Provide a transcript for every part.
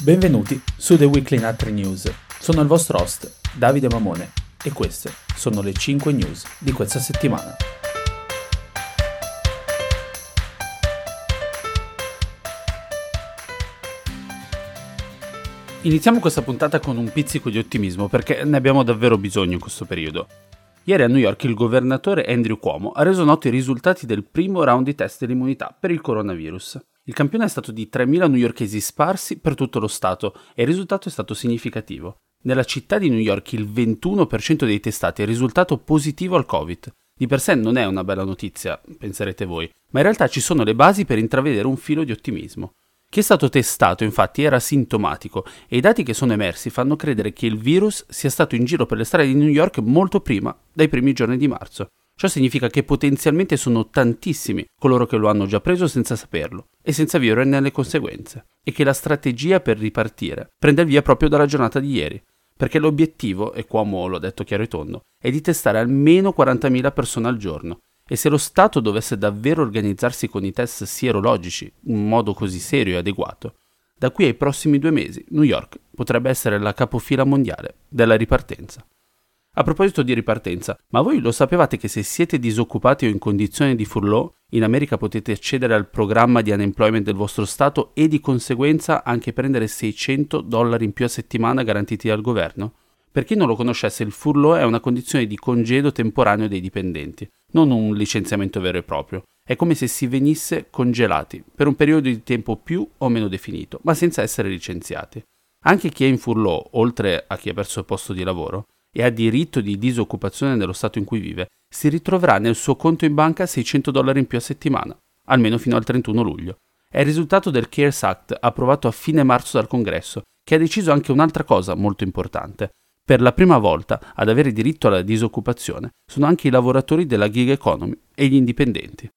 Benvenuti su The Weekly Natri News. Sono il vostro host, Davide Mamone, e queste sono le 5 news di questa settimana. Iniziamo questa puntata con un pizzico di ottimismo perché ne abbiamo davvero bisogno in questo periodo. Ieri a New York il governatore Andrew Cuomo ha reso noti i risultati del primo round di test dell'immunità per il coronavirus. Il campione è stato di 3.000 newyorkesi sparsi per tutto lo Stato e il risultato è stato significativo. Nella città di New York il 21% dei testati è risultato positivo al Covid. Di per sé non è una bella notizia, penserete voi, ma in realtà ci sono le basi per intravedere un filo di ottimismo. Chi è stato testato infatti era sintomatico e i dati che sono emersi fanno credere che il virus sia stato in giro per le strade di New York molto prima dai primi giorni di marzo. Ciò significa che potenzialmente sono tantissimi coloro che lo hanno già preso senza saperlo e senza vivere le conseguenze, e che la strategia per ripartire prende il via proprio dalla giornata di ieri, perché l'obiettivo, e Cuomo l'ho detto chiaro e tondo, è di testare almeno 40.000 persone al giorno, e se lo Stato dovesse davvero organizzarsi con i test sierologici in modo così serio e adeguato, da qui ai prossimi due mesi New York potrebbe essere la capofila mondiale della ripartenza. A proposito di ripartenza, ma voi lo sapevate che se siete disoccupati o in condizione di furlough, in America potete accedere al programma di unemployment del vostro Stato e di conseguenza anche prendere 600 dollari in più a settimana garantiti dal governo? Per chi non lo conoscesse, il furlough è una condizione di congedo temporaneo dei dipendenti, non un licenziamento vero e proprio. È come se si venisse congelati per un periodo di tempo più o meno definito, ma senza essere licenziati. Anche chi è in furlough, oltre a chi ha perso il posto di lavoro, e ha diritto di disoccupazione nello Stato in cui vive, si ritroverà nel suo conto in banca 600 dollari in più a settimana, almeno fino al 31 luglio. È il risultato del CARES Act approvato a fine marzo dal Congresso, che ha deciso anche un'altra cosa molto importante. Per la prima volta ad avere diritto alla disoccupazione sono anche i lavoratori della gig economy e gli indipendenti.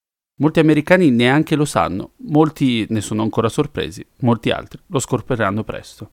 Molti americani neanche lo sanno, molti ne sono ancora sorpresi, molti altri lo scorperanno presto.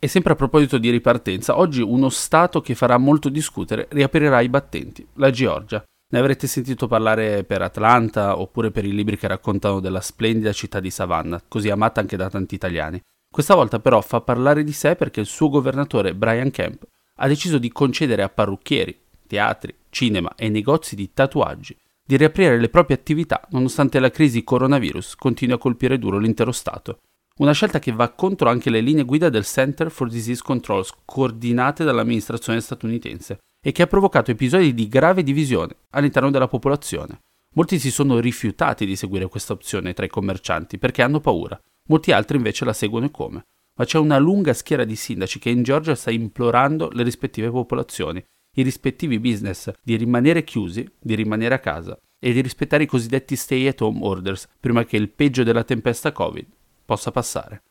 E sempre a proposito di ripartenza, oggi uno Stato che farà molto discutere riaprirà i battenti, la Georgia. Ne avrete sentito parlare per Atlanta oppure per i libri che raccontano della splendida città di Savannah, così amata anche da tanti italiani. Questa volta però fa parlare di sé perché il suo governatore Brian Kemp ha deciso di concedere a parrucchieri, teatri, cinema e negozi di tatuaggi di riaprire le proprie attività nonostante la crisi coronavirus continui a colpire duro l'intero Stato. Una scelta che va contro anche le linee guida del Center for Disease Control coordinate dall'amministrazione statunitense e che ha provocato episodi di grave divisione all'interno della popolazione. Molti si sono rifiutati di seguire questa opzione tra i commercianti perché hanno paura, molti altri invece la seguono e come. Ma c'è una lunga schiera di sindaci che in Georgia sta implorando le rispettive popolazioni, i rispettivi business di rimanere chiusi, di rimanere a casa e di rispettare i cosiddetti stay at home orders prima che il peggio della tempesta Covid possa passare.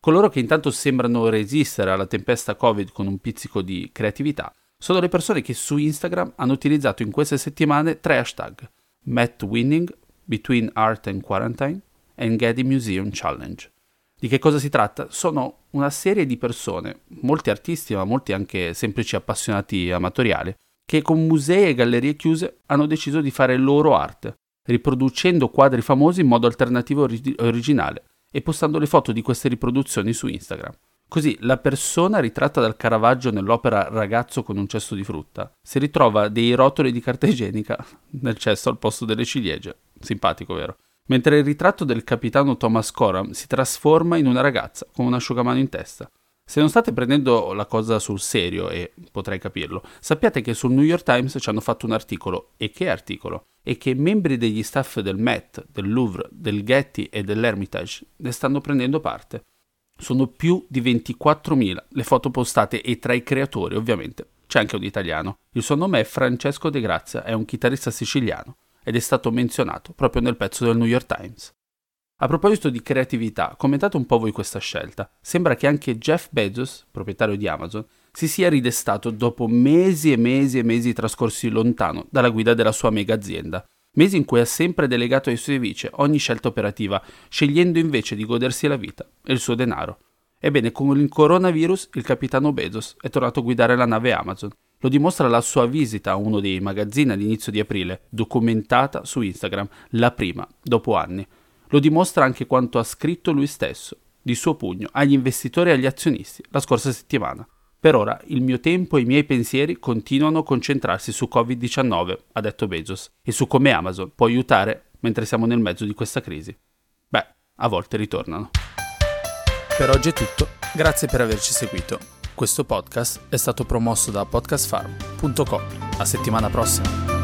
Coloro che intanto sembrano resistere alla tempesta Covid con un pizzico di creatività sono le persone che su Instagram hanno utilizzato in queste settimane tre hashtag Matt Winning, Between Art and Quarantine e Getty Museum Challenge. Di che cosa si tratta? Sono una serie di persone, molti artisti ma molti anche semplici appassionati amatoriali, che con musei e gallerie chiuse hanno deciso di fare loro arte, riproducendo quadri famosi in modo alternativo e originale, e postando le foto di queste riproduzioni su Instagram. Così la persona ritratta dal Caravaggio nell'opera Ragazzo con un cesto di frutta si ritrova dei rotoli di carta igienica nel cesto al posto delle ciliegie. Simpatico, vero? Mentre il ritratto del capitano Thomas Coram si trasforma in una ragazza con un asciugamano in testa. Se non state prendendo la cosa sul serio, e potrei capirlo, sappiate che sul New York Times ci hanno fatto un articolo, e che articolo, e che membri degli staff del Met, del Louvre, del Getty e dell'Hermitage ne stanno prendendo parte. Sono più di 24.000 le foto postate e tra i creatori, ovviamente, c'è anche un italiano. Il suo nome è Francesco De Grazia, è un chitarrista siciliano ed è stato menzionato proprio nel pezzo del New York Times. A proposito di creatività, commentate un po' voi questa scelta. Sembra che anche Jeff Bezos, proprietario di Amazon, si sia ridestato dopo mesi e mesi e mesi trascorsi lontano dalla guida della sua mega azienda. Mesi in cui ha sempre delegato ai suoi vice ogni scelta operativa, scegliendo invece di godersi la vita e il suo denaro. Ebbene, con il coronavirus il capitano Bezos è tornato a guidare la nave Amazon. Lo dimostra la sua visita a uno dei magazzini all'inizio di aprile, documentata su Instagram, la prima, dopo anni. Lo dimostra anche quanto ha scritto lui stesso. di suo pugno agli investitori e agli azionisti la scorsa settimana. Per ora il mio tempo e i miei pensieri continuano a concentrarsi su Covid-19, ha detto Bezos, e su come Amazon può aiutare mentre siamo nel mezzo di questa crisi. Beh, a volte ritornano. Per oggi è tutto, grazie per averci seguito. Questo podcast è stato promosso da podcastfarm.com. A settimana prossima.